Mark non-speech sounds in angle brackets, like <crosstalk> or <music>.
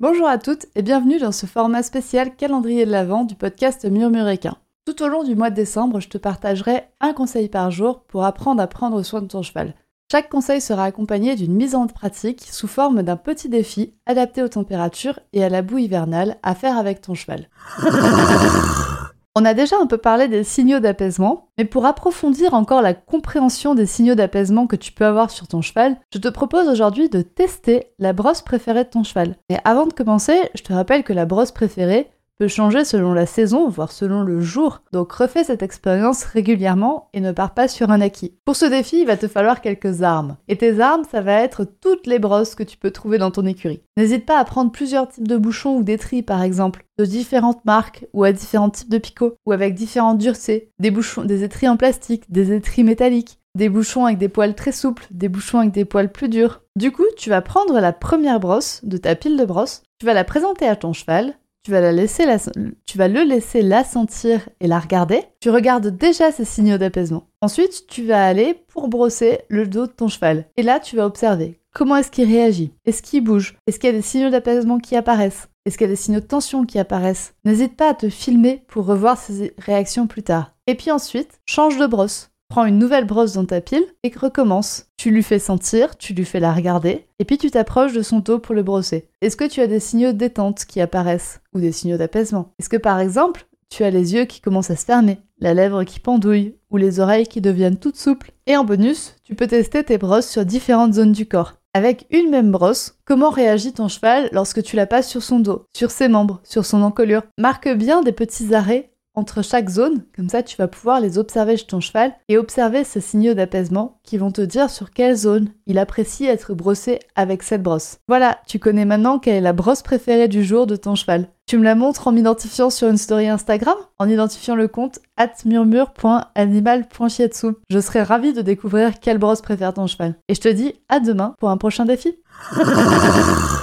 Bonjour à toutes et bienvenue dans ce format spécial calendrier de l'Avent du podcast Murmuréquin. Tout au long du mois de décembre, je te partagerai un conseil par jour pour apprendre à prendre soin de ton cheval. Chaque conseil sera accompagné d'une mise en pratique sous forme d'un petit défi adapté aux températures et à la boue hivernale à faire avec ton cheval. On a déjà un peu parlé des signaux d'apaisement, mais pour approfondir encore la compréhension des signaux d'apaisement que tu peux avoir sur ton cheval, je te propose aujourd'hui de tester la brosse préférée de ton cheval. Mais avant de commencer, je te rappelle que la brosse préférée, peut changer selon la saison, voire selon le jour. Donc refais cette expérience régulièrement et ne pars pas sur un acquis. Pour ce défi, il va te falloir quelques armes. Et tes armes, ça va être toutes les brosses que tu peux trouver dans ton écurie. N'hésite pas à prendre plusieurs types de bouchons ou d'étris par exemple, de différentes marques ou à différents types de picots ou avec différentes duretés, des bouchons, des étris en plastique, des étris métalliques, des bouchons avec des poils très souples, des bouchons avec des poils plus durs. Du coup, tu vas prendre la première brosse de ta pile de brosses, tu vas la présenter à ton cheval, tu vas, le laisser la sentir et la regarder. Tu regardes déjà ces signaux d'apaisement. Ensuite, tu vas aller pour brosser le dos de ton cheval. Et là, tu vas observer comment est-ce qu'il réagit. Est-ce qu'il bouge? Est-ce qu'il y a des signaux d'apaisement qui apparaissent? Est-ce qu'il y a des signaux de tension qui apparaissent? N'hésite pas à te filmer pour revoir ces réactions plus tard. Et puis ensuite, change de brosse. Prends une nouvelle brosse dans ta pile et recommence. Tu lui fais sentir, tu lui fais la regarder, et puis tu t'approches de son dos pour le brosser. Est-ce que tu as des signaux de détente qui apparaissent ou des signaux d'apaisement? Est-ce que par exemple, tu as les yeux qui commencent à se fermer, la lèvre qui pendouille ou les oreilles qui deviennent toutes souples? Et en bonus, tu peux tester tes brosses sur différentes zones du corps. Avec une même brosse, comment réagit ton cheval lorsque tu la passes sur son dos, sur ses membres, sur son encolure? Marque bien des petits arrêts entre chaque zone, comme ça tu vas pouvoir les observer chez ton cheval et observer ces signaux d'apaisement qui vont te dire sur quelle zone il apprécie être brossé avec cette brosse. Voilà, tu connais maintenant quelle est la brosse préférée du jour de ton cheval. Tu me la montres en m'identifiant sur une story Instagram, en identifiant le compte atmurmure.animal.chiatsu. Je serai ravie de découvrir quelle brosse préfère ton cheval. Et je te dis à demain pour un prochain défi. <laughs>